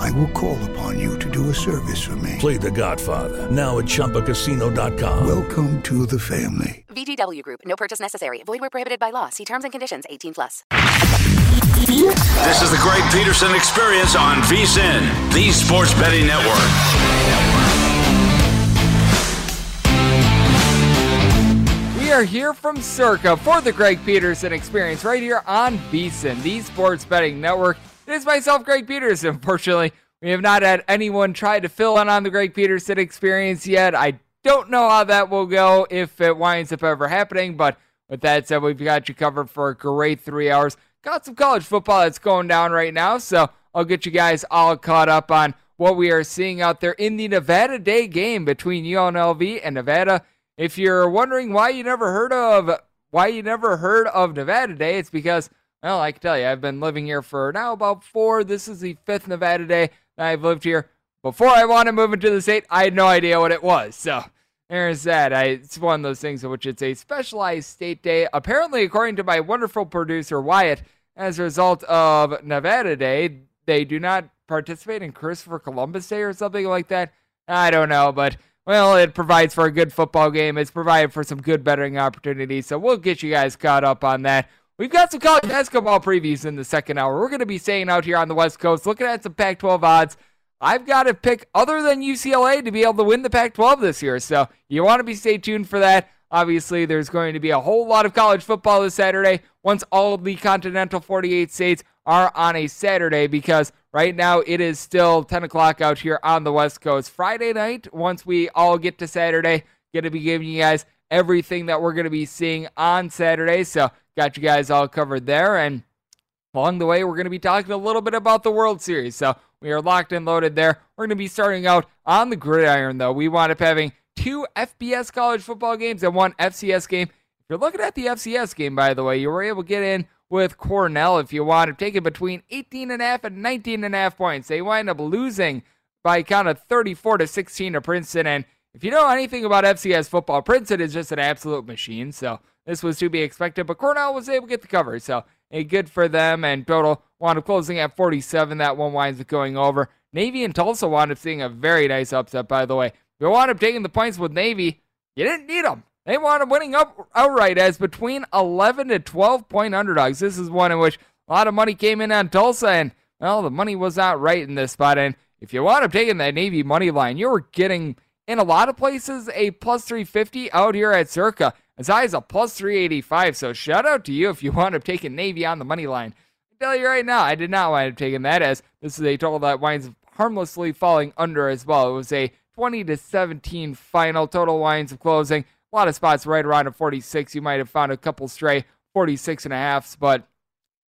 I will call upon you to do a service for me. Play The Godfather now at ChumbaCasino.com. Welcome to the family. VGW Group. No purchase necessary. Void where prohibited by law. See terms and conditions. 18 plus. This is the Greg Peterson Experience on VSIN, the Sports Betting Network. We are here from Circa for the Greg Peterson Experience right here on VSIN, the Sports Betting Network. It is myself, Greg Peterson. Unfortunately, we have not had anyone try to fill in on the Greg Peterson Experience yet. I don't know how that will go if it winds up ever happening, but with that said, we've got you covered for a great three hours. Got some college football that's going down right now, so I'll get you guys all caught up on what we are seeing out there in the Nevada Day game between UNLV and Nevada. If you're wondering why you never heard of why you never heard of Nevada Day, it's because well, I can tell you, I've been living here for now about four. This is the fifth Nevada Day that I've lived here. Before I wanted to move into the state, I had no idea what it was. So there's that. I, it's one of those things in which it's a specialized state day. Apparently, according to my wonderful producer Wyatt, as a result of Nevada Day, they do not participate in Christopher Columbus Day or something like that. I don't know, but well, it provides for a good football game. It's provided for some good betting opportunities. So we'll get you guys caught up on that. We've got some college basketball previews in the second hour. We're going to be staying out here on the West Coast, looking at some Pac 12 odds. I've got to pick other than UCLA to be able to win the Pac 12 this year. So you want to be stay tuned for that. Obviously, there's going to be a whole lot of college football this Saturday once all of the Continental 48 states are on a Saturday because right now it is still 10 o'clock out here on the West Coast. Friday night, once we all get to Saturday, going to be giving you guys everything that we're going to be seeing on Saturday. So, got you guys all covered there. And along the way, we're going to be talking a little bit about the World Series. So, we are locked and loaded there. We're going to be starting out on the gridiron, though. We wind up having two FBS college football games and one FCS game. If you're looking at the FCS game, by the way, you were able to get in with Cornell if you want to take it between 18 and a half and 19 and a half points. They wind up losing by a count of 34 to 16 to Princeton. And if you know anything about FCS football, Princeton is just an absolute machine. So this was to be expected, but Cornell was able to get the cover. So a good for them. And total wound up closing at 47. That one winds up going over. Navy and Tulsa wound up seeing a very nice upset, by the way. You wound up taking the points with Navy, you didn't need them. They wound up winning up outright as between 11 to 12 point underdogs. This is one in which a lot of money came in on Tulsa, and well, the money was not right in this spot. And if you wound up taking that Navy money line, you were getting in a lot of places a plus 350 out here at Circa, as high as a plus 385. So shout out to you if you wound up taking Navy on the money line. I tell you right now, I did not wind up taking that as this is a total that winds up harmlessly falling under as well. It was a 20 to 17 final total winds of closing a lot of spots right around a 46. You might have found a couple stray 46 and a halfs, but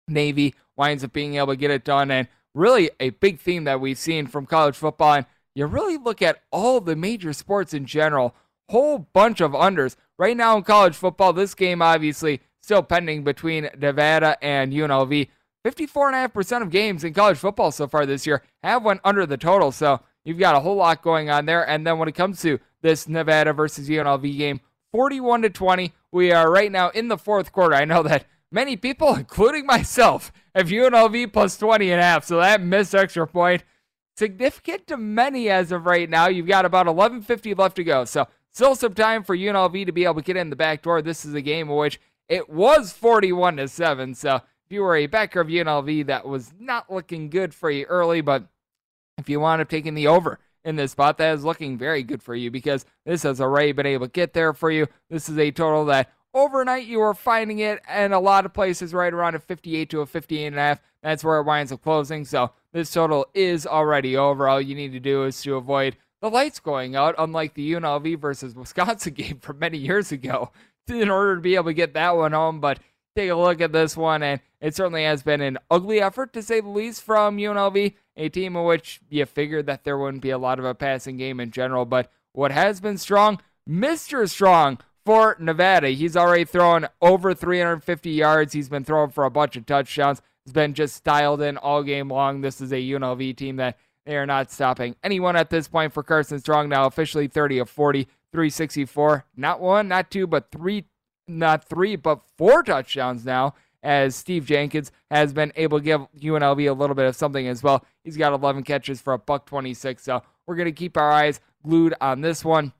Navy winds up being able to get it done. And really, a big theme that we've seen from college football. And you really look at all the major sports in general, whole bunch of unders. Right now in college football, this game obviously still pending between Nevada and UNLV. 54.5% of games in college football so far this year have went under the total. So you've got a whole lot going on there. And then when it comes to this Nevada versus UNLV game, 41 to 20. We are right now in the fourth quarter. I know that many people, including myself, have UNLV plus 20 and a half. So that missed extra point significant to many as of right now. You've got about 11:50 left to go. So still some time for UNLV to be able to get in the back door. This is a game in which it was 41 to 7. So if you were a backer of UNLV, that was not looking good for you early, but if you wound up taking the over in this spot, that is looking very good for you because this has already been able to get there for you. This is a total that overnight you are finding it in a lot of places right around a 58 to a 58 and a half. That's where it winds up closing. So this total is already over. All you need to do is to avoid the lights going out, unlike the UNLV versus Wisconsin game from many years ago, in order to be able to get that one home. But take a look at this one, and it certainly has been an ugly effort, to say the least, from UNLV, a team in which you figured that there wouldn't be a lot of a passing game in general. But what has been strong, Mr. Strong for Nevada. He's already thrown over 350 yards. He's been throwing for a bunch of touchdowns. He's been just styled in all game long. This is a UNLV team that they are not stopping anyone at this point for Carson Strong now officially 30 of 40, 364. Not one, not two, but three, not three, but four touchdowns now as Steve Jenkins has been able to give UNLV a little bit of something as well. He's got 11 catches for a buck 26. So we're going to keep our eyes glued on this one.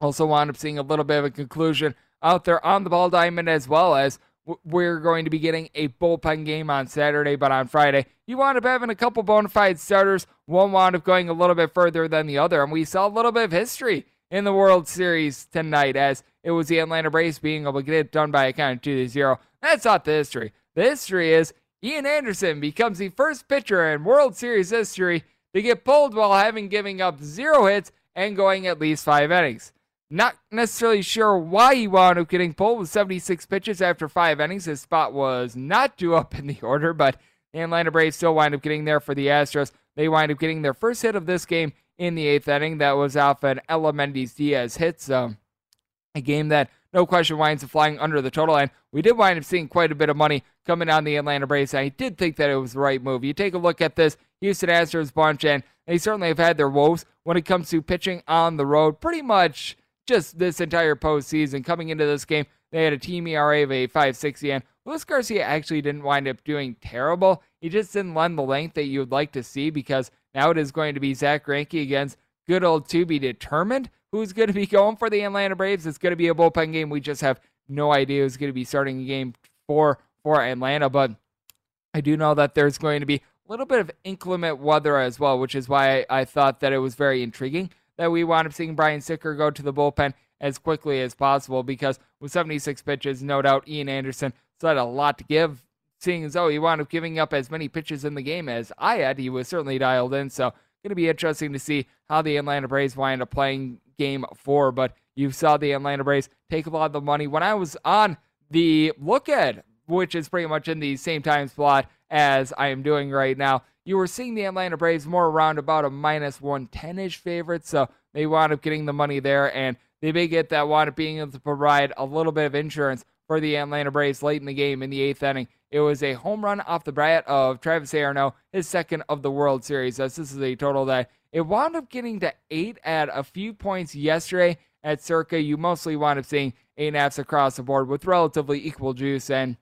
Also wound up seeing a little bit of a conclusion out there on the ball diamond as well as we're going to be getting a bullpen game on Saturday, but on Friday, you wound up having a couple bona fide starters. One wound up going a little bit further than the other, and we saw a little bit of history in the World Series tonight as it was the Atlanta Braves being able to get it done by a count of 2 to 0. That's not the history. The history is Ian Anderson becomes the first pitcher in World Series history to get pulled while having giving up zero hits and going at least five innings. Not necessarily sure why he wound up getting pulled with 76 pitches after five innings. His spot was not due up in the order, but the Atlanta Braves still wind up getting there for the Astros. They wind up getting their first hit of this game in the eighth inning. That was off an Aledmys Diaz hit. So um, a game that no question winds up flying under the total line. We did wind up seeing quite a bit of money coming on the Atlanta Braves. I did think that it was the right move. You take a look at this Houston Astros bunch, and they certainly have had their woes when it comes to pitching on the road. Pretty much just this entire postseason. Coming into this game, they had a team ERA of a 560, and Luis Garcia actually didn't wind up doing terrible. He just didn't lend the length that you would like to see because now it is going to be Zack Greinke against good old to be determined. Who's going to be going for the Atlanta Braves? It's going to be a bullpen game. We just have no idea who's going to be starting a game for for Atlanta, but I do know that there's going to be a little bit of inclement weather as well, which is why I, I thought that it was very intriguing that we wound up seeing Brian Snitker go to the bullpen as quickly as possible because with 76 pitches, no doubt Ian Anderson still had a lot to give. Seeing as though he wound up giving up as many pitches in the game as I had, he was certainly dialed in. So, going to be interesting to see how the Atlanta Braves wind up playing game four. But you saw the Atlanta Braves take a lot of the money. When I was on the look at, which is pretty much in the same time slot as I am doing right now, you were seeing the Atlanta Braves more around about a minus 110 ish favorite. So they wound up getting the money there, and they may get that wound up being able to provide a little bit of insurance for the Atlanta Braves late in the game in the eighth inning. It was a home run off the bat of Travis d'Arnaud, his second of the World Series. As this is a total that it wound up getting to eight at a few points yesterday at Circa. You mostly wound up seeing eight and a halfs across the board with relatively equal juice and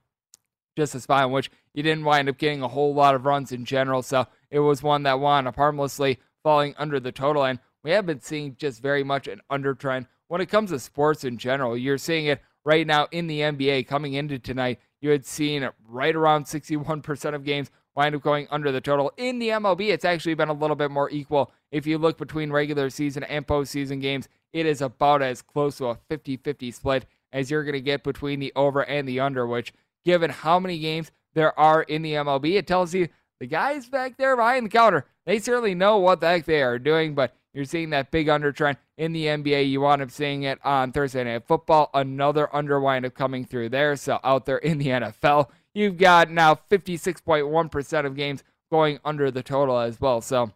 just a spot in which you didn't wind up getting a whole lot of runs in general. So it was one that wound up harmlessly falling under the total. And we have been seeing just very much an undertrend when it comes to sports in general. You're seeing it right now in the NBA coming into tonight. You had seen right around 61% of games wind up going under the total. In the MLB, it's actually been a little bit more equal. If you look between regular season and postseason games, it is about as close to a 50 50 split as you're going to get between the over and the under, which given how many games there are in the MLB, it tells you the guys back there behind the counter, they certainly know what the heck they are doing, but you're seeing that big under trend in the NBA. You wind up seeing it on Thursday Night Football. Another under wind up coming through there. So out there in the NFL, you've got now 56.1% of games going under the total as well. So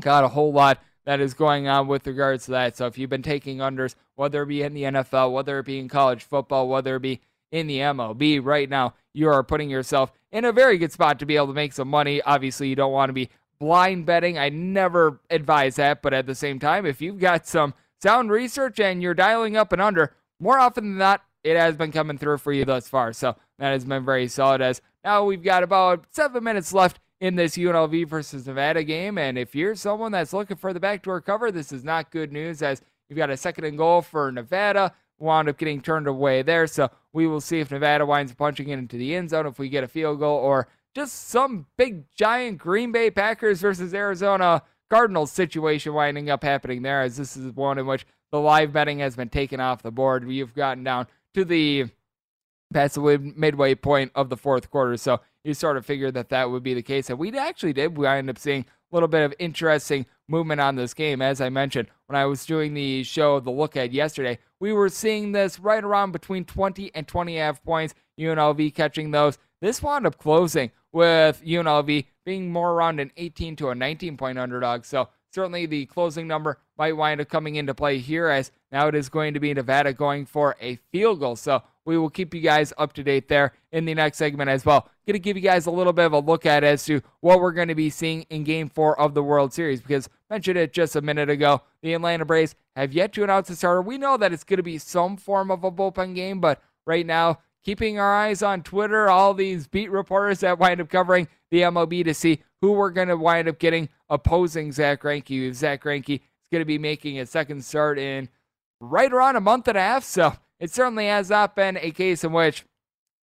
got a whole lot that is going on with regards to that. So if you've been taking unders, whether it be in the NFL, whether it be in college football, whether it be in the MLB, right now you are putting yourself in a very good spot to be able to make some money. Obviously, you don't want to be blind betting. I never advise that, but at the same time, if you've got some sound research and you're dialing up and under, more often than not, it has been coming through for you thus far. So that has been very solid. As now we've got about seven minutes left in this UNLV versus Nevada game. And if you're someone that's looking for the backdoor cover, this is not good news as you've got a second and goal for Nevada. Wound up getting turned away there. So we will see if Nevada winds punching it into the end zone, if we get a field goal, or just some big giant Green Bay Packers versus Arizona Cardinals situation winding up happening there, as this is one in which the live betting has been taken off the board. We've gotten down to the past the midway point of the fourth quarter, so you sort of figured that that would be the case, and we actually did. We ended up seeing little bit of interesting movement on this game, as I mentioned when I was doing the show, the look at yesterday. We were seeing this right around between 20 and 20 half points. UNLV catching those. This wound up closing with UNLV being more around an 18 to a 19 point underdog. So certainly the closing number might wind up coming into play here as now it is going to be Nevada going for a field goal. So we will keep you guys up to date there in the next segment as well. Going to give you guys a little bit of a look at as to what we're going to be seeing in game four of the World Series because mentioned it just a minute ago. The Atlanta Braves have yet to announce a starter. We know that it's going to be some form of a bullpen game, but right now keeping our eyes on Twitter, all these beat reporters that wind up covering the MLB to see who we're going to wind up getting opposing Zack Greinke. Zack Greinke is going to be making a second start in right around a month and a half, so it certainly has not been a case in which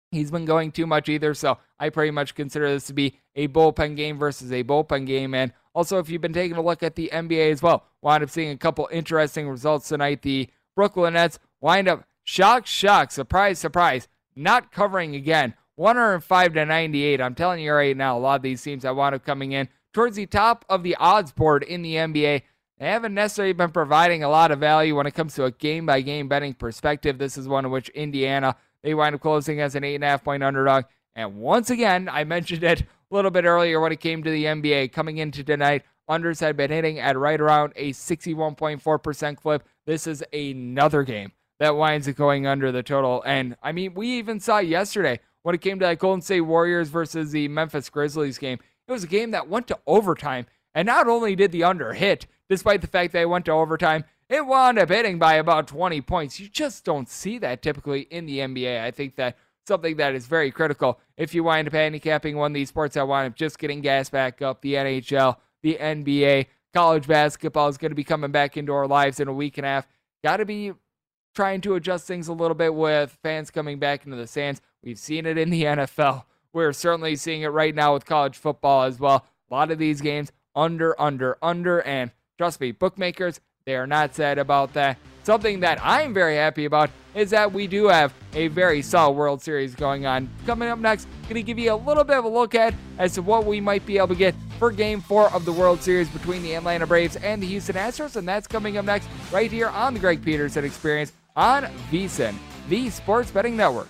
he's been going too much either. So I pretty much consider this to be a bullpen game versus a bullpen game. And also, if you've been taking a look at the NBA as well, wind up seeing a couple interesting results tonight. The Brooklyn Nets wind up shock, shock, surprise, surprise, not covering again. 105 to 98. I'm telling you right now, a lot of these teams that wound up coming in towards the top of the odds board in the NBA. They haven't necessarily been providing a lot of value when it comes to a game by game betting perspective. This is one in which Indiana, they wind up closing as an 8.5 point underdog. And once again, I mentioned it a little bit earlier when it came to the NBA. Coming into tonight, unders had been hitting at right around a 61.4% clip. This is another game that winds up going under the total. And I mean, we even saw yesterday when it came to that Golden State Warriors versus the Memphis Grizzlies game. It was a game that went to overtime. And not only did the under hit, despite the fact they went to overtime, it wound up hitting by about 20 points. You just don't see that typically in the NBA. I think that something that is very critical if you wind up handicapping one of these sports that wind up just getting gas back up, the NHL, the NBA, college basketball is going to be coming back into our lives in a week and a half. Got to be trying to adjust things a little bit with fans coming back into the stands. We've seen it in the NFL. We're certainly seeing it right now with college football as well. A lot of these games under, under, under, and trust me, bookmakers, they are not sad about that. Something that I'm very happy about is that we do have a very solid World Series going on. Coming up next, going to give you a little bit of a look at as to what we might be able to get for Game 4 of the World Series between the Atlanta Braves and the Houston Astros, and that's coming up next right here on the Greg Peterson Experience on VSIN, the Sports Betting Network.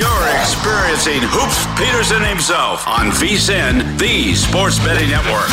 You're experiencing Hoops Peterson himself on VSIN, the Sports Betting Network.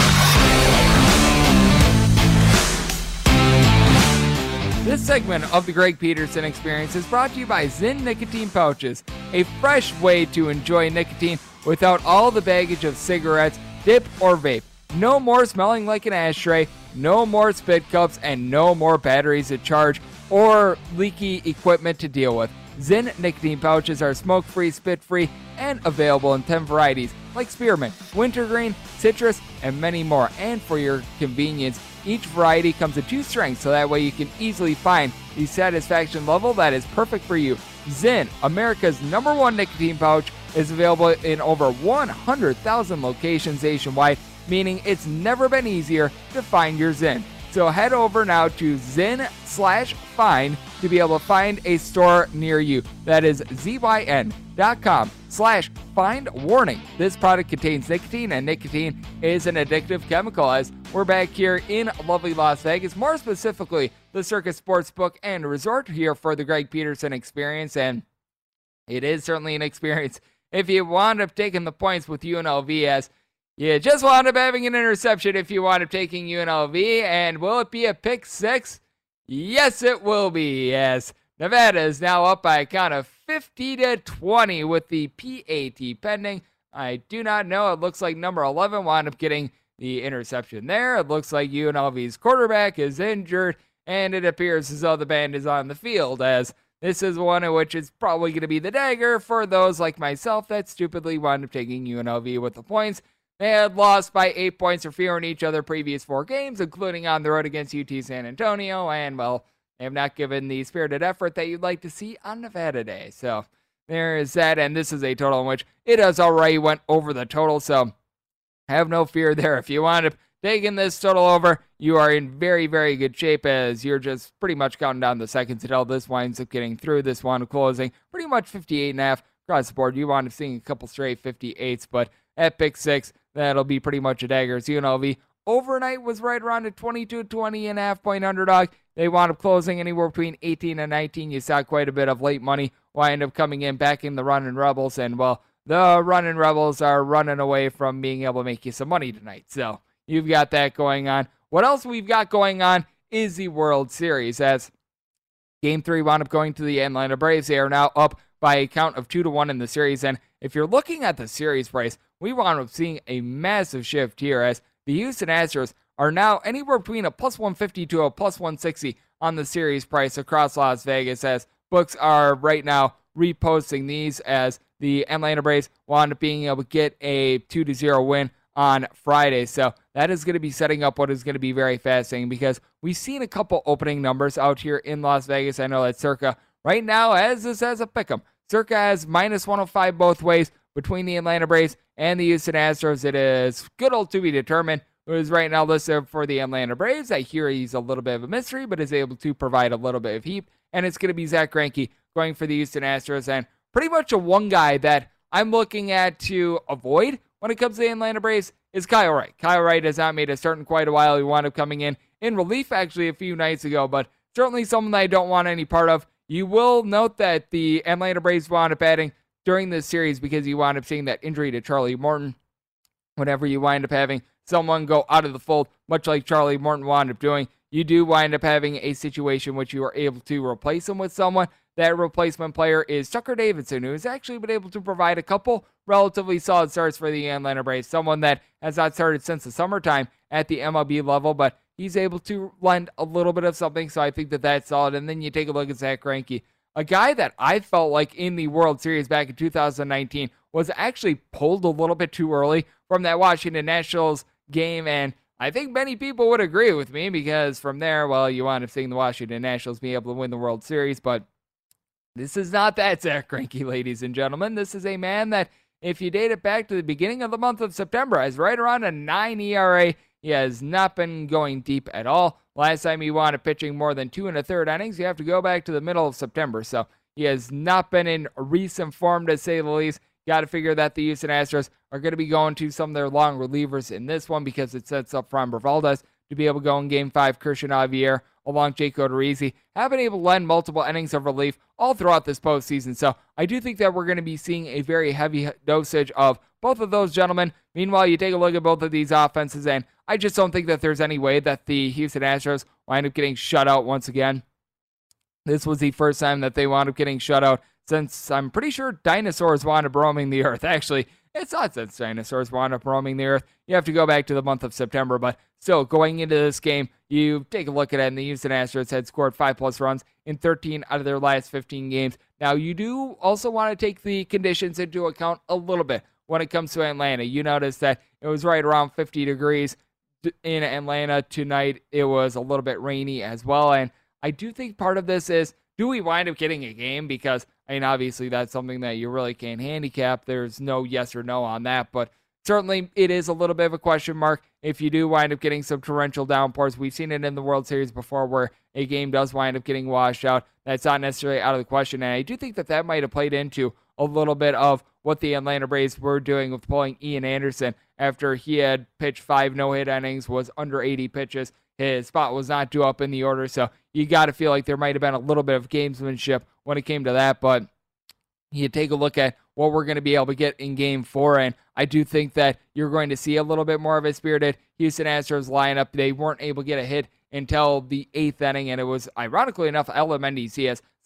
This segment of the Greg Peterson Experience is brought to you by Zyn Nicotine Pouches, a fresh way to enjoy nicotine without all the baggage of cigarettes, dip, or vape. No more smelling like an ashtray, no more spit cups, and no more batteries to charge or leaky equipment to deal with. Zyn nicotine pouches are smoke free, spit free, and available in 10 varieties like spearmint, wintergreen, citrus, and many more. And for your convenience, each variety comes in two strengths so that way you can easily find the satisfaction level that is perfect for you. Zyn, America's number one nicotine pouch, is available in over 100,000 locations nationwide, meaning it's never been easier to find your Zyn. So head over now to Zyn slash find to be able to find a store near you. That is zyn.com slash find warning. This product contains nicotine, and nicotine is an addictive chemical. As we're back here in lovely Las Vegas, more specifically, the Circa Sportsbook and Resort here for the Greg Peterson experience. And it is certainly an experience if you wound up taking the points with UNLV as you just wound up having an interception if you wound up taking UNLV. And will it be a pick six? Yes, it will be. Yes. Nevada is now up by a count of 50 to 20 with the PAT pending. I do not know. It looks like number 11 wound up getting the interception there. It looks like UNLV's quarterback is injured, and it appears as though the band is on the field as this is one in which is probably going to be the dagger for those like myself that stupidly wound up taking UNLV with the points. They had lost by eight points or fewer in each of their previous four games, including on the road against UT San Antonio, and well, they have not given the spirited effort that you'd like to see on Nevada Day. So there is that, and this is a total in which it has already went over the total. So have no fear there. If you wind up taking this total over, you are in very, very good shape as you're just pretty much counting down the seconds until this winds up getting through. This one closing pretty much 58 and a half across the board. You wind up seeing a couple straight 58s, but at pick six, that'll be pretty much a dagger. So UNLV overnight was right around a 22 20 and a half point underdog. They wound up closing anywhere between 18 and 19. You saw quite a bit of late money. Wind up coming in backing the running Rebels, and well, the running Rebels are running away from being able to make you some money tonight. So you've got that going on. What else we've got going on is the World Series as Game three wound up going to the Atlanta Braves. They are now up by a count of two to one in the series. And if you're looking at the series price, we wound up seeing a massive shift here as the Houston Astros are now anywhere between a plus 150 to a plus 160 on the series price across Las Vegas as books are right now reposting these as the Atlanta Braves wound up being able to get a 2 to 0 win on Friday. So that is going to be setting up what is going to be very fascinating because we've seen a couple opening numbers out here in Las Vegas. I know that Circa right now, as this as a pick 'em, Circa has minus 105 both ways between the Atlanta Braves and the Houston Astros. It is good old to be determined. Who is right now listed for the Atlanta Braves? I hear he's a little bit of a mystery, but is able to provide a little bit of heat. And it's going to be Zack Greinke going for the Houston Astros, and pretty much a one guy that I'm looking at to avoid when it comes to the Atlanta Braves is Kyle Wright. Kyle Wright has not made a start in quite a while. He wound up coming in in relief actually a few nights ago, but certainly someone that I don't want any part of. You will note that the Atlanta Braves wound up adding during this series because you wind up seeing that injury to Charlie Morton. Whenever you wind up having someone go out of the fold, much like Charlie Morton wound up doing, you do wind up having a situation which you are able to replace him with someone. That replacement player is Tucker Davidson, who has actually been able to provide a couple relatively solid starts for the Atlanta Braves. Someone that has not started since the summertime at the MLB level, but he's able to lend a little bit of something. So I think that that's solid. And then you take a look at Zack Greinke, a guy that I felt like in the World Series back in 2019 was actually pulled a little bit too early from that Washington Nationals game. And I think many people would agree with me because from there, well, you wind up seeing the Washington Nationals be able to win the World Series. But this is not that Zack Greinke, ladies and gentlemen. This is a man that, if you date it back to the beginning of the month of September, has right around a 9 ERA. He has not been going deep at all. Last time he wanted pitching more than two and a third innings, you have to go back to the middle of September. So he has not been in recent form, to say the least. Got to figure that the Houston Astros are going to be going to some of their long relievers in this one because it sets up Framber Valdez to be able to go in game five. Cristian Javier along Jake Odorizzi have been able to lend multiple innings of relief all throughout this postseason. So I do think that we're going to be seeing a very heavy dosage of both of those gentlemen. Meanwhile, you take a look at both of these offenses, and I just don't think that there's any way that the Houston Astros wind up getting shut out once again. This was the first time that they wound up getting shut out since I'm pretty sure dinosaurs wound up roaming the earth. Actually, it's not since dinosaurs wound up roaming the earth. You have to go back to the month of September, but still, going into this game, you take a look at it, and the Houston Astros had scored five plus runs in 13 out of their last 15 games. Now, you do also want to take the conditions into account a little bit when it comes to Atlanta. You notice that it was right around 50 degrees in Atlanta tonight. It was a little bit rainy as well, and I do think part of this is do we wind up getting a game? Because, I mean, obviously that's something that you really can't handicap. There's no yes or no on that, but certainly it is a little bit of a question mark if you do wind up getting some torrential downpours. We've seen it in the World Series before where a game does wind up getting washed out. That's not necessarily out of the question. And I do think that that might have played into a little bit of what the Atlanta Braves were doing with pulling Ian Anderson after he had pitched five no hit innings, was under 80 pitches. His spot was not due up in the order. So you got to feel like there might have been a little bit of gamesmanship when it came to that. But you take a look at what we're going to be able to get in game four. And I do think that you're going to see a little bit more of a spirited Houston Astros lineup. They weren't able to get a hit until the eighth inning, and it was ironically enough Mendes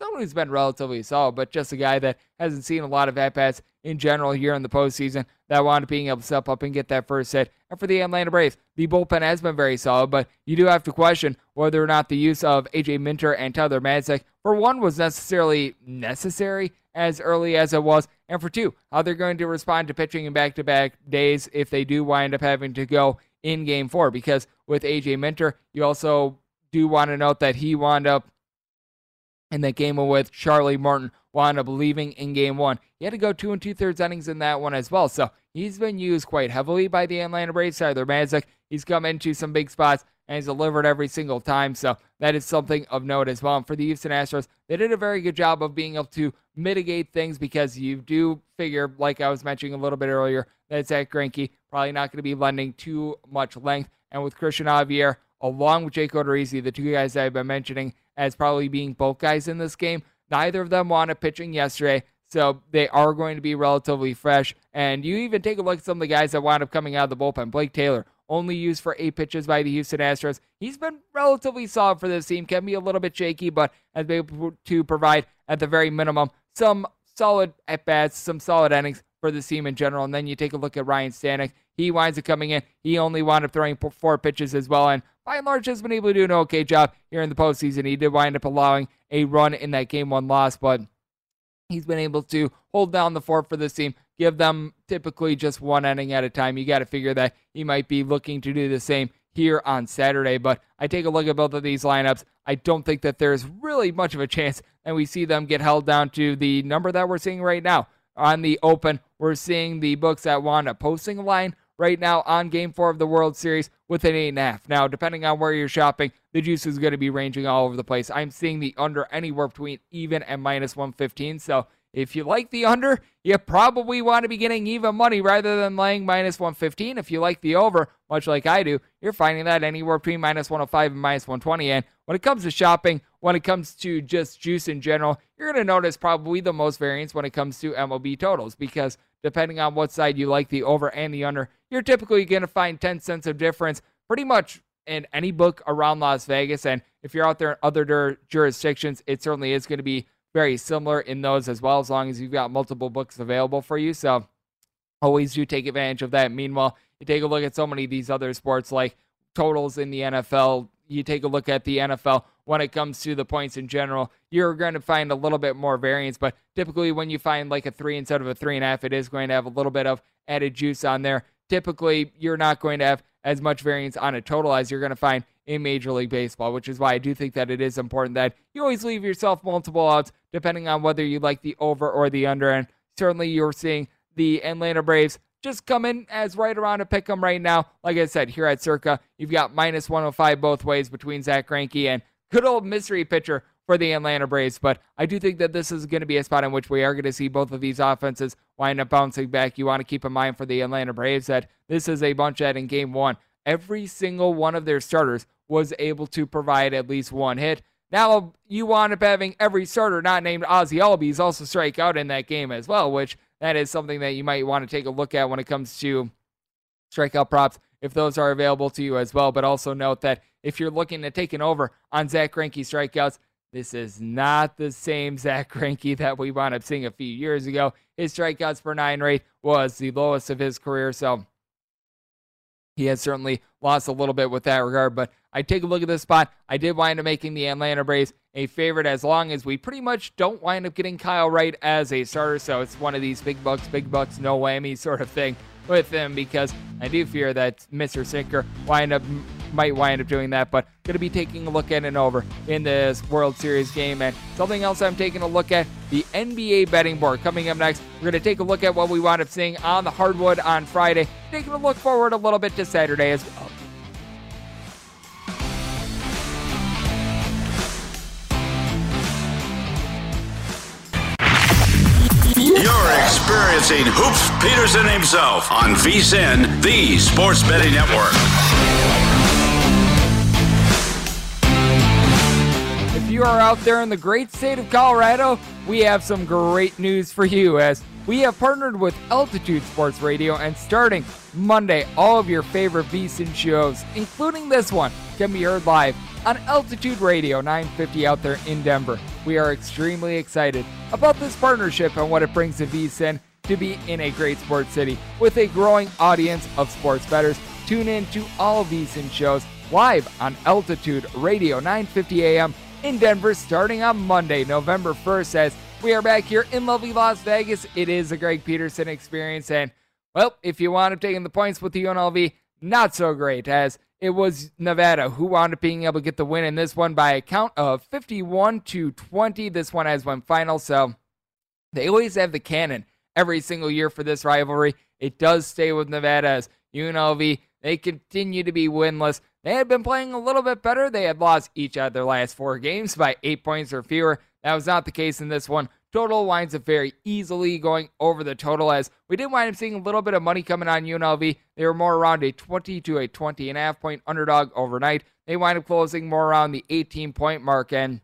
someone who's been relatively solid, but just a guy that hasn't seen a lot of at bats in general here in the postseason that wound up being able to step up and get that first hit. And for the Atlanta Braves, the bullpen has been very solid, but you do have to question whether or not the use of AJ Minter and Tyler Matzek, for one, was necessarily necessary as early as it was, and for two, how they're going to respond to pitching in back to back days if they do wind up having to go in game four. Because with AJ Minter, you also do want to note that he wound up in that game with Charlie Morton wound up leaving in game one. He had to go two and two thirds innings in that one as well. So he's been used quite heavily by the Atlanta Braves. Tyler Matzek, he's come into some big spots and he's delivered every single time. So that is something of note as well. And for the Houston Astros, they did a very good job of being able to mitigate things because you do figure, like I was mentioning a little bit earlier, that Zack Greinke probably not going to be lending too much length. And with Cristian Javier, along with Jake Odorizzi, the two guys I've been mentioning as probably being both guys in this game, neither of them up pitching yesterday. So they are going to be relatively fresh. And you even take a look at some of the guys that wound up coming out of the bullpen. Blake Taylor, only used for eight pitches by the Houston Astros. He's been relatively solid for this team. Can be a little bit shaky, but has been able to provide, at the very minimum, some solid at bats, some solid innings for the team in general. And then you take a look at Ryan Stanek. He winds up coming in. He only wound up throwing four pitches as well, and by and large has been able to do an okay job here in the postseason. He did wind up allowing a run in that game one loss, but he's been able to hold down the fort for this team, give them typically just one inning at a time. You got to figure that he might be looking to do the same here on Saturday. But I take a look at both of these lineups. I don't think that there's really much of a chance, and we see them get held down to the number that we're seeing right now on the open. We're seeing the books wound up posting line right now on game four of the World Series with an eight and a half. Now, depending on where you're shopping, the juice is going to be ranging all over the place. I'm seeing the under anywhere between even and minus 115. So If you like the under, you probably want to be getting even money rather than laying minus 115. If you like the over, much like I do, you're finding that anywhere between minus 105 and minus 120. And when it comes to shopping, when it comes to just juice in general, you're going to notice probably the most variance when it comes to MLB totals because depending on what side you like, the over and the under, you're typically going to find 10 cents of difference pretty much in any book around Las Vegas. And if you're out there in other jurisdictions, it certainly is going to be very similar in those as well, as long as you've got multiple books available for you. So always do take advantage of that. Meanwhile, you take a look at so many of these other sports like totals in the NFL. You take a look at the NFL when it comes to the points in general, you're going to find a little bit more variance. But typically, when you find like a three instead of a three and a half, it is going to have a little bit of added juice on there. Typically, you're not going to have as much variance on a total as you're going to find in Major League Baseball, which is why I do think that it is important that you always leave yourself multiple outs depending on whether you like the over or the under. And certainly you're seeing the Atlanta Braves just come in as right around a pick 'em right now. Like I said, here at Circa, you've got minus 105 both ways between Zack Greinke and good old mystery pitcher for the Atlanta Braves. But I do think that this is going to be a spot in which we are going to see both of these offenses wind up bouncing back. You want to keep in mind for the Atlanta Braves that this is a bunch that in game one, every single one of their starters was able to provide at least one hit. Now you wind up having every starter not named Ozzie Albies also strike out in that game as well, which that is something that you might want to take a look at when it comes to strikeout props if those are available to you as well. But also note that if you're looking at taking over on Zack Greinke strikeouts, this is not the same Zack Greinke that we wound up seeing a few years ago. His strikeouts per nine rate was the lowest of his career, so he has certainly lost a little bit with that regard. But I take a look at this spot. I did wind up making the Atlanta Braves a favorite as long as we pretty much don't wind up getting Kyle Wright as a starter. So it's one of these big bucks, big bucks, no whammy sort of thing with him because I do fear that Mr. Snitker wind up might wind up doing that, but going to be taking a look at an over in this World Series game. And something else I'm taking a look at the NBA betting board coming up next. We're going to take a look at what we wound up seeing on the hardwood on Friday, taking a look forward a little bit to Saturday as well. You're experiencing Hoops Peterson himself on VSIN, the Sports Betting Network. You are out there in the great state of Colorado, we have some great news for you as we have partnered with Altitude Sports Radio and starting Monday, all of your favorite VSIN shows, including this one, can be heard live on Altitude Radio 950 out there in Denver. We are extremely excited about this partnership and what it brings to VSIN to be in a great sports city with a growing audience of sports bettors. Tune in to all VSIN shows live on Altitude Radio 950 AM in Denver starting on Monday, November 1st as we are back here in lovely Las Vegas. It is a Greg Peterson experience and well, if you wound up taking the points with the UNLV, not so great as it was Nevada who wound up being able to get the win in this one by a count of 51 to 20. This one has one final, so they always have the cannon every single year for this rivalry. It does stay with Nevada as UNLV. They continue to be winless. They had been playing a little bit better. They had lost each of their last four games by eight points or fewer. That was not the case in this one. Total winds up very easily going over the total as we did wind up seeing a little bit of money coming on UNLV. They were more around a 20 to a 20 and a half point underdog overnight. They wind up closing more around the 18 point mark and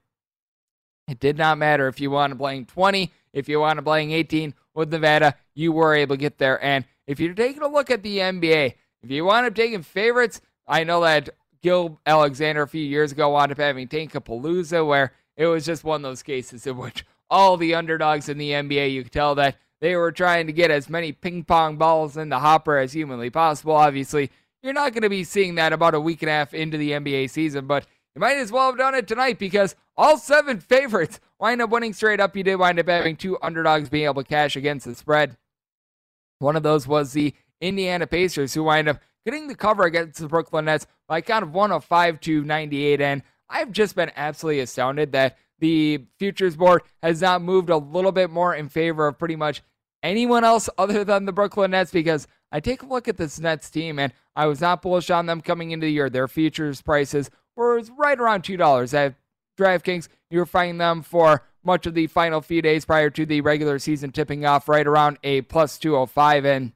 it did not matter if you wanted playing 20, if you wanted playing 18 with Nevada, you were able to get there. And if you're taking a look at the NBA, if you wind up taking favorites, I know that Gil Alexander a few years ago wound up having Tankapalooza where it was just one of those cases in which all the underdogs in the NBA. You could tell that they were trying to get as many ping pong balls in the hopper as humanly possible. Obviously, you're not going to be seeing that about a week and a half into the NBA season, but you might as well have done it tonight because all seven favorites wind up winning straight up. You did wind up having two underdogs being able to cash against the spread. One of those was the Indiana Pacers, who wind up getting the cover against the Brooklyn Nets by kind of 105 to 98. And I've just been absolutely astounded that the futures board has not moved a little bit more in favor of pretty much anyone else other than the Brooklyn Nets because I take a look at this Nets team and I was not bullish on them coming into the year. Their futures prices were right around $2. At DraftKings, you were finding them for much of the final few days prior to the regular season tipping off right around a plus 205. And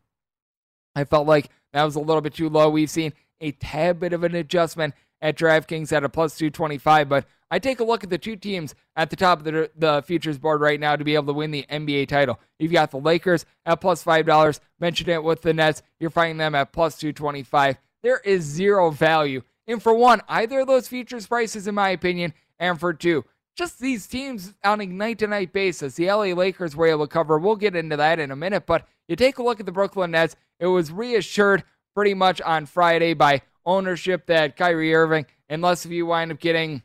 I felt like that was a little bit too low. We've seen a tad bit of an adjustment at DraftKings at a plus 225, but I take a look at the two teams at the top of the, the futures board right now to be able to win the NBA title. You've got the Lakers at plus $5. Mentioned it with the Nets. You're finding them at plus 225. There is zero value. And for one, either of those futures prices, in my opinion, and for two, just these teams on a night to night basis. The LA Lakers were able to cover. We'll get into that in a minute, but you take a look at the Brooklyn Nets. It was reassured pretty much on Friday by ownership that Kyrie Irving, unless if you wind up getting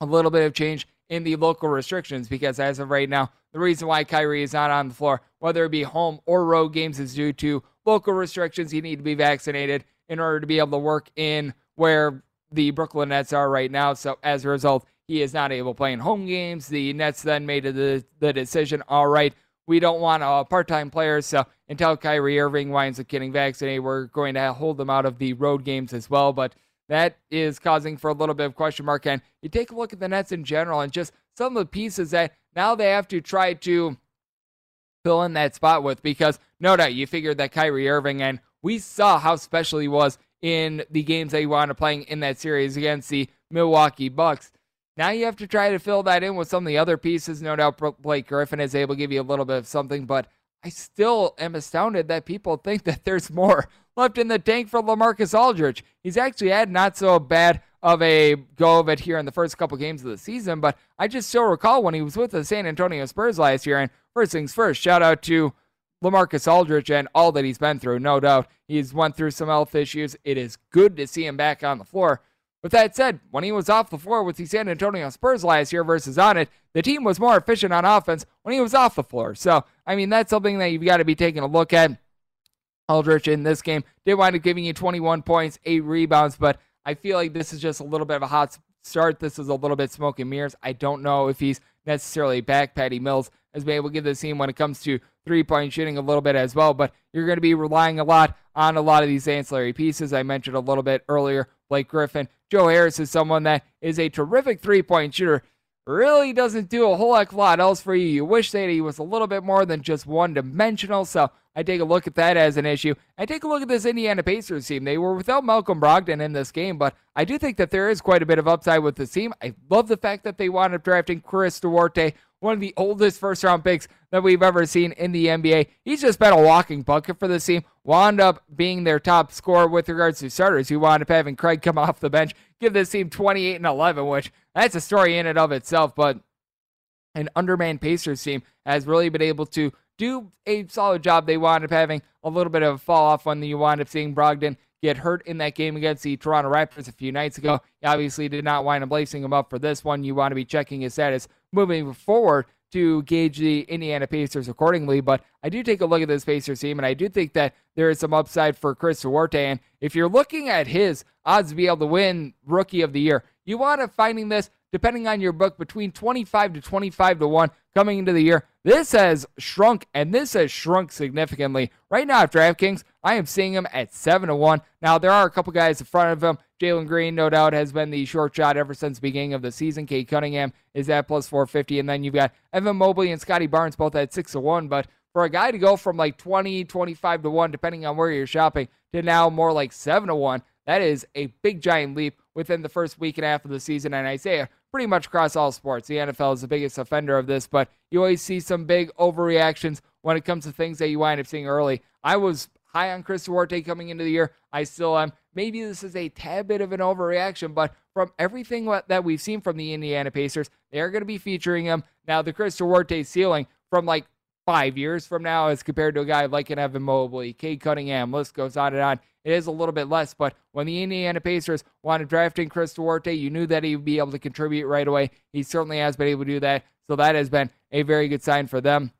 a little bit of change in the local restrictions, because as of right now, the reason why Kyrie is not on the floor, whether it be home or road games, is due to local restrictions. You need to be vaccinated in order to be able to work in where the Brooklyn Nets are right now. So as a result, he is not able to play in home games. The Nets then made the, the decision, all right, we don't want a part-time player, so until Kyrie Irving winds up getting vaccinated, we're going to hold them out of the road games as well. But that is causing for a little bit of question mark. And you take a look at the Nets in general and just some of the pieces that now they have to try to fill in that spot with because no doubt you figured that Kyrie Irving and we saw how special he was in the games that he wound up playing in that series against the Milwaukee Bucks. Now you have to try to fill that in with some of the other pieces. No doubt Blake Griffin is able to give you a little bit of something, but I still am astounded that people think that there's more left in the tank for LaMarcus Aldridge. He's actually had not so bad of a go of it here in the first couple games of the season, but I just still recall when he was with the San Antonio Spurs last year. And first things first, shout out to LaMarcus Aldridge and all that he's been through. No doubt he's went through some health issues. It is good to see him back on the floor. With that said, when he was off the floor with the San Antonio Spurs last year versus on it, the team was more efficient on offense when he was off the floor. So, I mean, that's something that you've got to be taking a look at. Aldridge in this game did wind up giving you 21 points, eight rebounds, but I feel like this is just a little bit of a hot start. This is a little bit smoke and mirrors. I don't know if he's necessarily back. Patty Mills has been able to give the team when it comes to three point shooting a little bit as well, but you're going to be relying a lot on a lot of these ancillary pieces. I mentioned a little bit earlier Blake Griffin. Joe Harris is someone that is a terrific three point shooter. Really doesn't do a whole heck of a lot else for you. You wish that he was a little bit more than just one dimensional. So I take a look at that as an issue. I take a look at this Indiana Pacers team. They were without Malcolm Brogdon in this game, but I do think that there is quite a bit of upside with this team. I love the fact that they wound up drafting Chris Duarte one of the oldest first round picks that we've ever seen in the NBA. He's just been a walking bucket for this team. Wound up being their top scorer with regards to starters. He wound up having Craig come off the bench, give this team 28 and 11, which that's a story in and of itself. But an undermanned Pacers team has really been able to do a solid job. They wound up having a little bit of a fall off when you wound up seeing Brogdon get hurt in that game against the Toronto Raptors a few nights ago. He obviously did not wind up lacing him up for this one. You want to be checking his status moving forward to gauge the Indiana Pacers accordingly. But I do take a look at this Pacers team, and I do think that there is some upside for Chris Duarte. And if you're looking at his odds to be able to win Rookie of the Year, you want to finding this depending on your book between 25 to 25 to 1 coming into the year. This has shrunk, and this has shrunk significantly. Right now at DraftKings, I am seeing him at 7 to 1. Now, there are a couple guys in front of him. Jalen Green, no doubt, has been the short shot ever since the beginning of the season. Cade Cunningham is at plus 450. And then you've got Evan Mobley and Scottie Barnes both at 6 to 1. But for a guy to go from like 20, 25 to 1, depending on where you're shopping, to now more like 7 to 1, that is a big giant leap within the first week and a half of the season. And I say pretty much across all sports. The NFL is the biggest offender of this, but you always see some big overreactions when it comes to things that you wind up seeing early. I was high on Chris Duarte coming into the year. I still am. Maybe this is a tad bit of an overreaction, but from everything that we've seen from the Indiana Pacers, they're going to be featuring him. Now, the Chris Duarte ceiling from like five years from now as compared to a guy like an Evan Mobley, Cade Cunningham, list goes on and on. It is a little bit less, but when the Indiana Pacers wanted drafting Chris Duarte, you knew that he would be able to contribute right away. He certainly has been able to do that, so that has been a very good sign for them.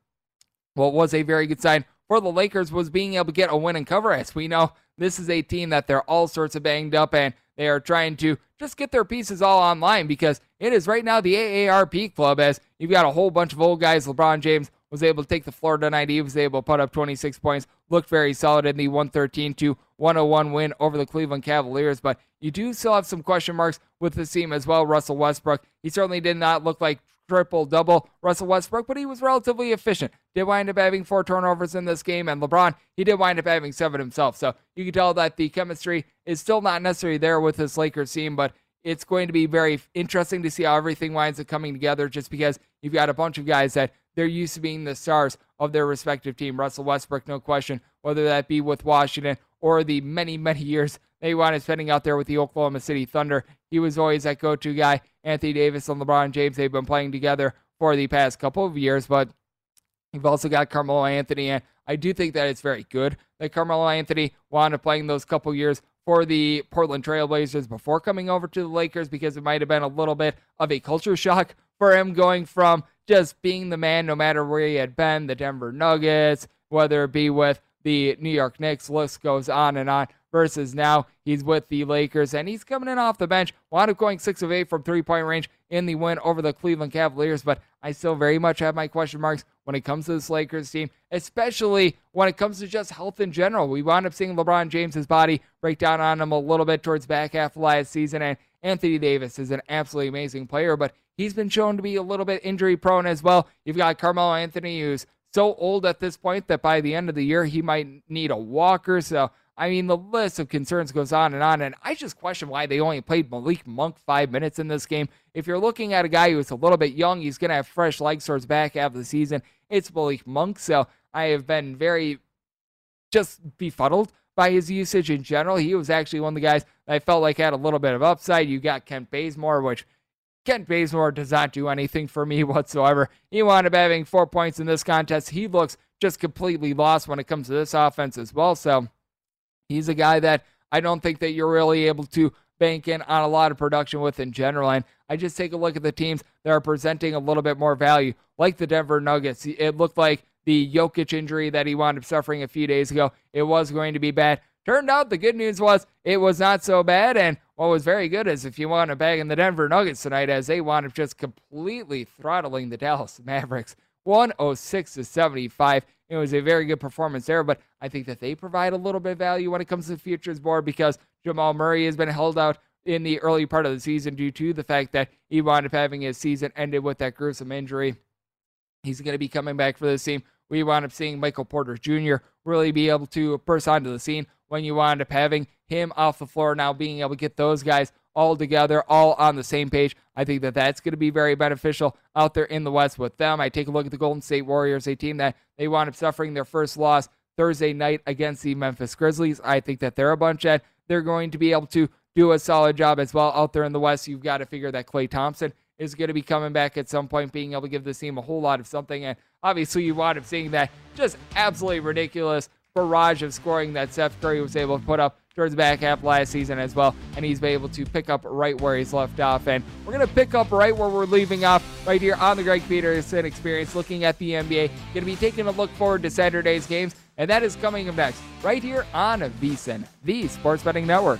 What was a very good sign for the Lakers was being able to get a win and cover. As we know, this is a team that they're all sorts of banged up and they are trying to just get their pieces all online because it is right now the AARP club as you've got a whole bunch of old guys. LeBron James was able to take the floor tonight. He was able to put up 26 points, looked very solid in the 113 to 101 win over the Cleveland Cavaliers. But you do still have some question marks with the team as well. Russell Westbrook, he certainly did not look like triple double. Russell Westbrook, but he was relatively efficient. Did wind up having four turnovers in this game, and LeBron, he did wind up having seven himself. So you can tell that the chemistry is still not necessarily there with this Lakers team, but it's going to be very interesting to see how everything winds up coming together just because you've got a bunch of guys that they're used to being the stars of their respective team. Russell Westbrook, no question, whether that be with Washington or the many, many years they wound up spending out there with the Oklahoma City Thunder. He was always that go to guy. Anthony Davis and LeBron James, they've been playing together for the past couple of years, but you've also got Carmelo Anthony, and I do think that it's very good that Carmelo Anthony wound up playing those couple years for the Portland Trailblazers before coming over to the Lakers because it might have been a little bit of a culture shock for him going from just being the man no matter where he had been, the Denver Nuggets, whether it be with the New York Knicks, list goes on and on. Versus now he's with the Lakers and he's coming in off the bench. Wound up going six of eight from three point range in the win over the Cleveland Cavaliers, but I still very much have my question marks when it comes to this Lakers team, especially when it comes to just health in general. We wound up seeing LeBron James's body break down on him a little bit towards back half of last season, and Anthony Davis is an absolutely amazing player, but he's been shown to be a little bit injury prone as well. You've got Carmelo Anthony, who's so old at this point that by the end of the year he might need a walker. So I mean, the list of concerns goes on and on. And I just question why they only played Malik Monk five minutes in this game. If you're looking at a guy who's a little bit young, he's going to have fresh legs towards back half of the season. It's Malik Monk. So I have been very just befuddled by his usage in general. He was actually one of the guys I felt like had a little bit of upside. You got Kent Bazemore, which Kent Bazemore does not do anything for me whatsoever. He wound up having four points in this contest. He looks just completely lost when it comes to this offense as well. So he's a guy that I don't think that you're really able to bank in on a lot of production with in general. And I just take a look at the teams that are presenting a little bit more value, like the Denver Nuggets. It looked like the Jokic injury that he wound up suffering a few days ago, it was going to be bad. Turned out the good news was it was not so bad. And what was very good is if you want to bag in the Denver Nuggets tonight, as they wound up just completely throttling the Dallas Mavericks 106 to 75. It was a very good performance there, but I think that they provide a little bit of value when it comes to the futures board because Jamal Murray has been held out in the early part of the season due to the fact that he wound up having his season ended with that gruesome injury. He's going to be coming back for this team. We wound up seeing Michael Porter Jr. really be able to burst onto the scene when you wound up having him off the floor now, being able to get those guys all together, all on the same page. I think that that's going to be very beneficial out there in the West with them. I take a look at the Golden State Warriors, a team that they wound up suffering their first loss Thursday night against the Memphis Grizzlies. I think that they're a bunch that they're going to be able to do a solid job as well out there in the West. You've got to figure that Klay Thompson is going to be coming back at some point, being able to give this team a whole lot of something. And obviously, you wound up seeing that just absolutely ridiculous barrage of scoring that Steph Curry was able to put up towards the back half last season as well, and he's been able to pick up right where he's left off. And we're going to pick up right where we're leaving off right here on the Greg Peterson Experience, looking at the NBA. Going to be taking a look forward to Saturday's games, and that is coming up next right here on VSIN, the Sports Betting Network.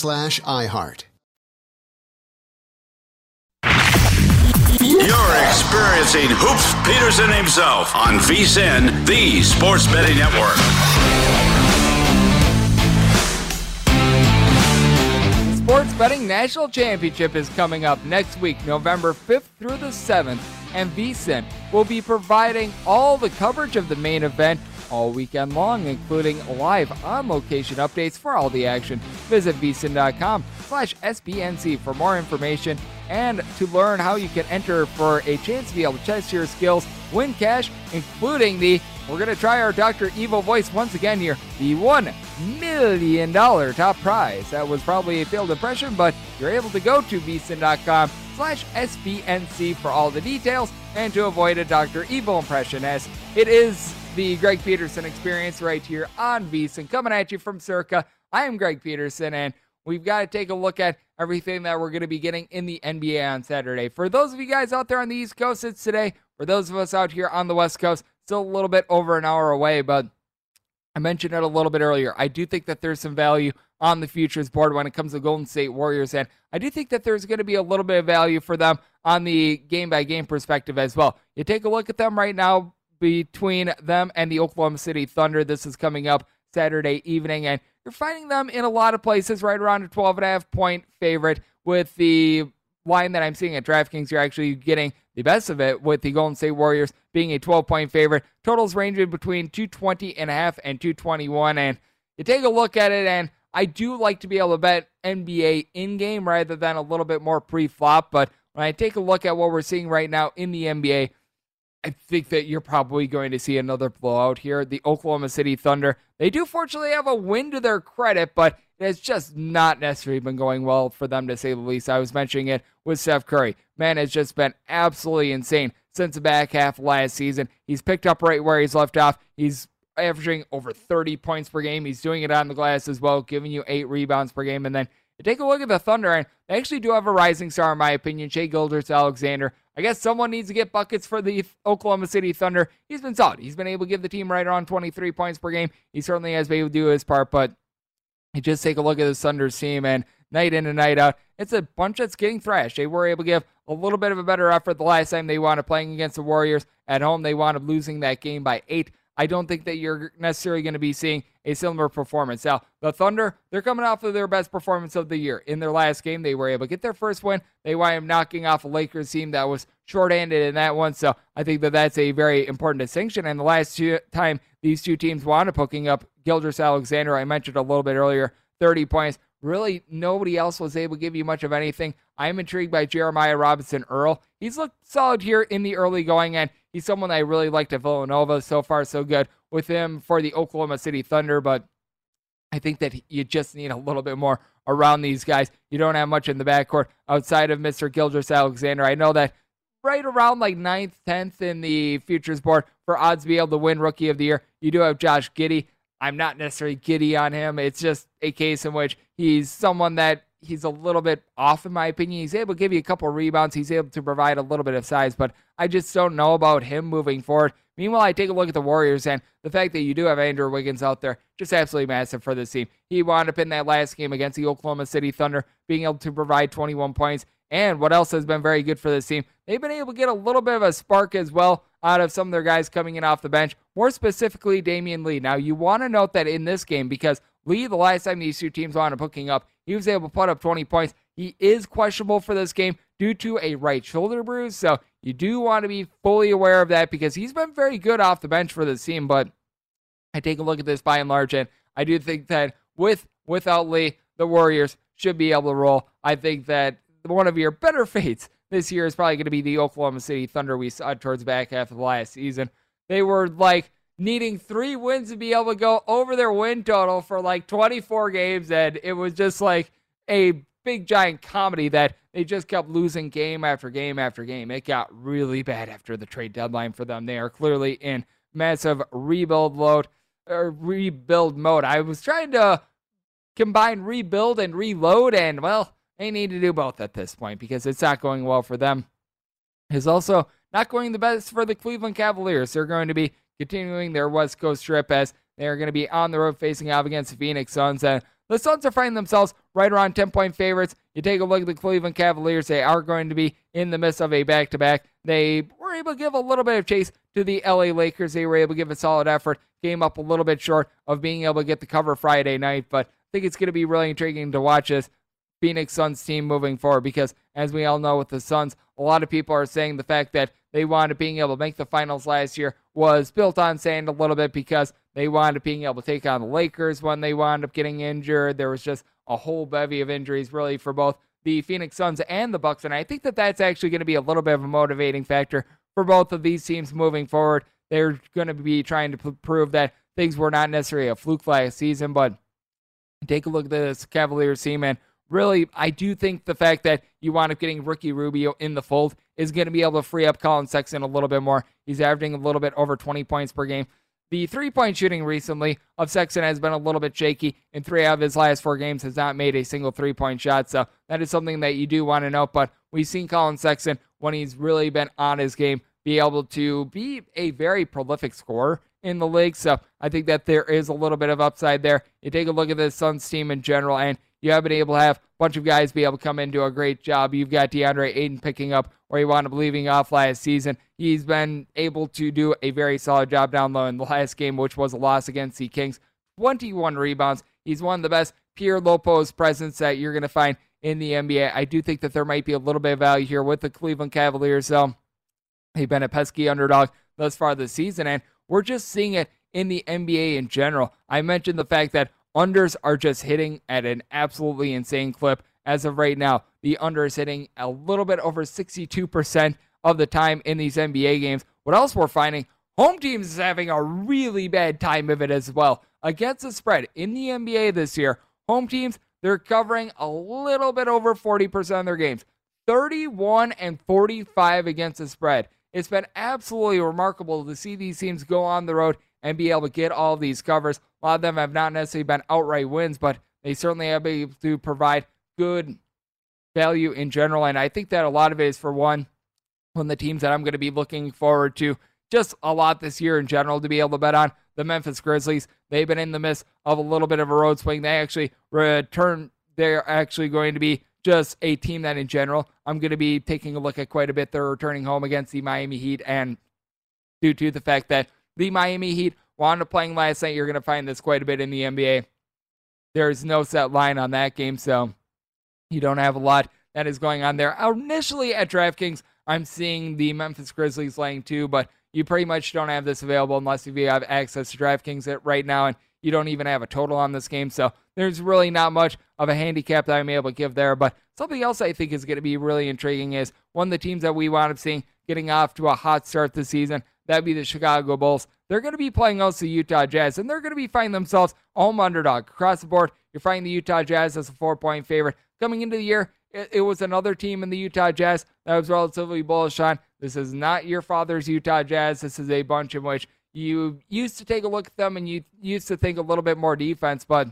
slash iHeart. You're experiencing Hoops Peterson himself on VSIN, the Sports Betting Network. Sports Betting National Championship is coming up next week, November 5th through the 7th, and VSIN will be providing all the coverage of the main event all weekend long, including live on location updates for all the action. Visit vsin.com slash SBNC for more information and to learn how you can enter for a chance to be able to test your skills, win cash, including the we're going to try our Dr. Evil voice once again here. The $1 million top prize. That was probably a failed impression, but you're able to go to vsin.com slash SBNC for all the details and to avoid a Dr. Evil impression as it is the Greg Peterson experience right here on VSIN coming at you from Circa. I am Greg Peterson and we've got to take a look at everything that we're going to be getting in the NBA on Saturday. For those of you guys out there on the East Coast, it's today. For those of us out here on the West Coast, still a little bit over an hour away, but I mentioned it a little bit earlier. I do think that there's some value on the futures board when it comes to Golden State Warriors, and I do think that there's going to be a little bit of value for them on the game by game perspective as well. You take a look at them right now between them and the Oklahoma City Thunder. This is coming up Saturday evening, and you're finding them in a lot of places right around a 12 and a half point favorite with the line that I'm seeing at DraftKings. You're actually getting the best of it with the Golden State Warriors being a 12 point favorite. Totals ranging between 220 and a half and 221. And you take a look at it, and I do like to be able to bet NBA in game rather than a little bit more pre flop. But when I take a look at what we're seeing right now in the NBA, I think that you're probably going to see another blowout here. The Oklahoma City Thunder, they do fortunately have a win to their credit, but it has just not necessarily been going well for them to say the least. I was mentioning it with Steph Curry. Man, has just been absolutely insane since the back half last season. He's picked up right where he's left off. He's averaging over 30 points per game. He's doing it on the glass as well, giving you eight rebounds per game. And then take a look at the Thunder, and they actually do have a rising star, in my opinion, Shai Gilgeous-Alexander. I guess someone needs to get buckets for the Oklahoma City Thunder. He's been solid. He's been able to give the team right around 23 points per game. He certainly has been able to do his part, but you just take a look at the Thunder's team, and night in and night out, it's a bunch that's getting thrashed. They were able to give a little bit of a better effort the last time they wound up playing against the Warriors. At home, they wound up losing that game by eight. I don't think that you're necessarily going to be seeing a similar performance. Now, the Thunder, they're coming off of their best performance of the year. In their last game, they were able to get their first win. They wound up knocking off a Lakers team that was short-handed in that one. So I think that that's a very important distinction. And the last two, time these two teams wound up hooking up, Gilgeous-Alexander, I mentioned a little bit earlier, 30 points. Really, nobody else was able to give you much of anything. I'm intrigued by Jeremiah Robinson Earl. He's looked solid here in the early going, and he's someone I really liked at Villanova. So far, so good with him for the Oklahoma City Thunder, but I think that you just need a little bit more around these guys. You don't have much in the backcourt outside of Mr. Gilgeous-Alexander. I know that right around like ninth, 10th in the futures board for odds to be able to win Rookie of the Year, you do have Josh Giddey. I'm not necessarily giddy on him. It's just a case in which he's someone that he's a little bit off in my opinion. He's able to give you a couple rebounds. He's able to provide a little bit of size, but I just don't know about him moving forward. Meanwhile, I take a look at the Warriors and the fact that you do have Andrew Wiggins out there, just absolutely massive for this team. He wound up in that last game against the Oklahoma City Thunder, being able to provide 21 points. And what else has been very good for this team? They've been able to get a little bit of a spark as well out of some of their guys coming in off the bench, more specifically Damion Lee. Now, you want to note that in this game, because Lee, the last time these two teams wound up hooking up, he was able to put up 20 points. He is questionable for this game due to a right shoulder bruise. So you do want to be fully aware of that because he's been very good off the bench for this team. But I take a look at this by and large, and I do think that with without Lee, the Warriors should be able to roll. I think that one of your better fates this year is probably going to be the Oklahoma City Thunder we saw towards the back half of the last season. They were like needing three wins to be able to go over their win total for like 24 games, and it was just like a big giant comedy that they just kept losing game after game after game. It got really bad after the trade deadline for them. They are clearly in massive rebuild load or rebuild mode. I was trying to combine rebuild and reload, and well, they need to do both at this point because it's not going well for them. It's also not going the best for the Cleveland Cavaliers. They're going to be continuing their West Coast trip as they're going to be on the road facing off against the Phoenix Suns. And the Suns are finding themselves right around 10 point favorites. You take a look at the Cleveland Cavaliers, they are going to be in the midst of a back to back. They were able to give a little bit of chase to the LA Lakers. They were able to give a solid effort, came up a little bit short of being able to get the cover Friday night, but I think it's going to be really intriguing to watch this Phoenix Suns team moving forward because, as we all know, with the Suns, a lot of people are saying the fact that they wanted being able to make the finals last year was built on sand a little bit because they wound up being able to take on the Lakers when they wound up getting injured. There was just a whole bevy of injuries, really, for both the Phoenix Suns and the Bucks. And I think that that's actually going to be a little bit of a motivating factor for both of these teams moving forward. They're going to be trying to p- prove that things were not necessarily a fluke last season, but take a look at this Cavaliers team and really, I do think the fact that you wind up getting Ricky Rubio in the fold is going to be able to free up Collin Sexton a little bit more. He's averaging a little bit over 20 points per game. The three point shooting recently of Sexton has been a little bit shaky. In three out of his last four games, has not made a single three point shot. So that is something that you do want to note. But we've seen Collin Sexton, when he's really been on his game, be able to be a very prolific scorer in the league. So I think that there is a little bit of upside there. You take a look at the Suns team in general, and you have been able to have a bunch of guys be able to come in do a great job. You've got DeAndre Ayton picking up where he wound up leaving off last season. He's been able to do a very solid job down low in the last game, which was a loss against the Kings. 21 rebounds. He's one of the best Pierre Lopez presence that you're going to find in the NBA. I do think that there might be a little bit of value here with the Cleveland Cavaliers. So they've been a pesky underdog thus far this season, and we're just seeing it in the NBA in general. I mentioned the fact that unders are just hitting at an absolutely insane clip as of right now. The under is hitting a little bit over 62% of the time in these NBA games. What else we're finding? Home teams is having a really bad time of it as well. Against the spread in the NBA this year, home teams, they're covering a little bit over 40% of their games. 31 and 45 against the spread. It's been absolutely remarkable to see these teams go on the road and be able to get all these covers. A lot of them have not necessarily been outright wins, but they certainly have been able to provide good value in general. And I think that a lot of it is for one, one of the teams that I'm going to be looking forward to just a lot this year in general to be able to bet on the Memphis Grizzlies. They've been in the midst of a little bit of a road swing. They actually return. They're actually going to be just a team that, in general, I'm going to be taking a look at quite a bit. They're returning home against the Miami Heat, and due to the fact that the Miami Heat wound up playing last night, you're going to find this quite a bit in the NBA. There's no set line on that game, so you don't have a lot that is going on there. Initially at DraftKings, I'm seeing the Memphis Grizzlies laying two, but you pretty much don't have this available unless you have access to DraftKings right now, and you don't even have a total on this game. So there's really not much of a handicap that I'm able to give there. But something else I think is going to be really intriguing is one of the teams that we wound up seeing getting off to a hot start this season. That'd be the Chicago Bulls. They're going to be playing also the Utah Jazz, and they're going to be finding themselves home underdog across the board. You're finding the Utah Jazz as a four point favorite. Coming into the year, it, it was another team in the Utah Jazz that was relatively bullish on. This is not your father's Utah Jazz. This is a bunch in which you used to take a look at them and you used to think a little bit more defense, but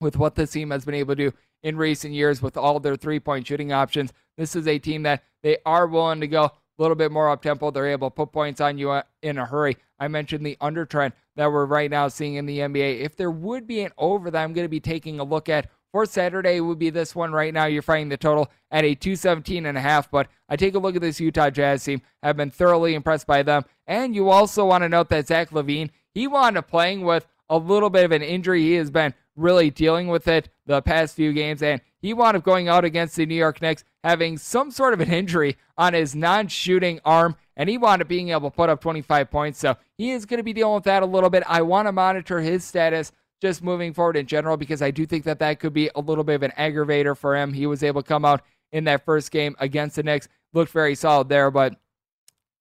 with what this team has been able to do in recent years with all their three point shooting options. This is a team that they are willing to go a little bit more up tempo. They're able to put points on you uh, in a hurry. I mentioned the undertrend that we're right now seeing in the NBA. If there would be an over that I'm going to be taking a look at for Saturday would be this one right now. You're finding the total at a 217 and a half, but I take a look at this Utah Jazz team. I've been thoroughly impressed by them. And you also want to note that Zach LaVine, he wound up playing with a little bit of an injury. He has been really dealing with it the past few games, and he wound up going out against the New York Knicks having some sort of an injury on his non-shooting arm, and he wound up being able to put up 25 points. So he is going to be dealing with that a little bit. I want to monitor his status just moving forward in general because I do think that that could be a little bit of an aggravator for him. He was able to come out in that first game against the Knicks, looked very solid there, but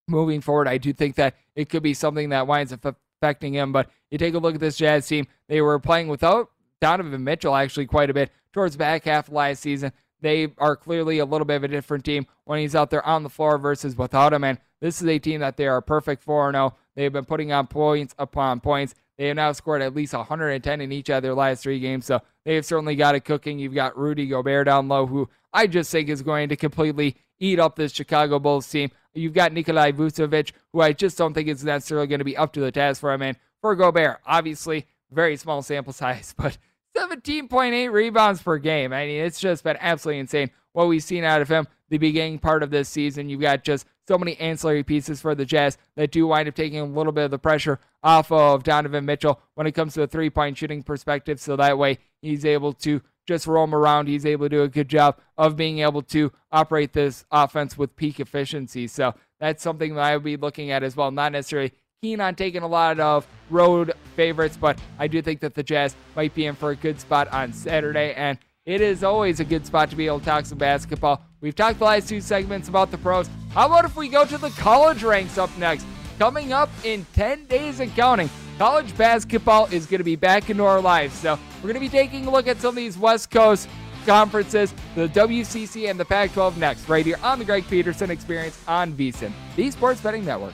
moving forward, I do think that it could be something that winds up affecting him. But you take a look at this Jazz team, they were playing without Donovan Mitchell actually quite a bit towards back half of last season. They are clearly a little bit of a different team when he's out there on the floor versus without him. And this is a team that they are perfect 4 0. They've been putting on points upon points. They have now scored at least 110 in each of their last three games, so they have certainly got it cooking. You've got Rudy Gobert down low, who I just think is going to completely eat up this Chicago Bulls team. You've got Nikolai Vucevic, who I just don't think is necessarily going to be up to the task for him. And for Gobert, obviously, very small sample size, but 17.8 rebounds per game. I mean, it's just been absolutely insane what we've seen out of him the beginning part of this season. You've got just so many ancillary pieces for the Jazz that do wind up taking a little bit of the pressure off of Donovan Mitchell when it comes to the three point shooting perspective. So that way he's able to just roam around. He's able to do a good job of being able to operate this offense with peak efficiency. So that's something that I would be looking at as well. Not necessarily keen on taking a lot of road favorites, but I do think that the Jazz might be in for a good spot on Saturday. And it is always a good spot to be able to talk some basketball. We've talked the last two segments about the pros. How about if we go to the college ranks up next? Coming up in 10 days and counting, college basketball is going to be back into our lives. So we're going to be taking a look at some of these West Coast conferences, the WCC and the Pac 12 next, right here on the Greg Peterson Experience on VSIN, the Sports Betting Network.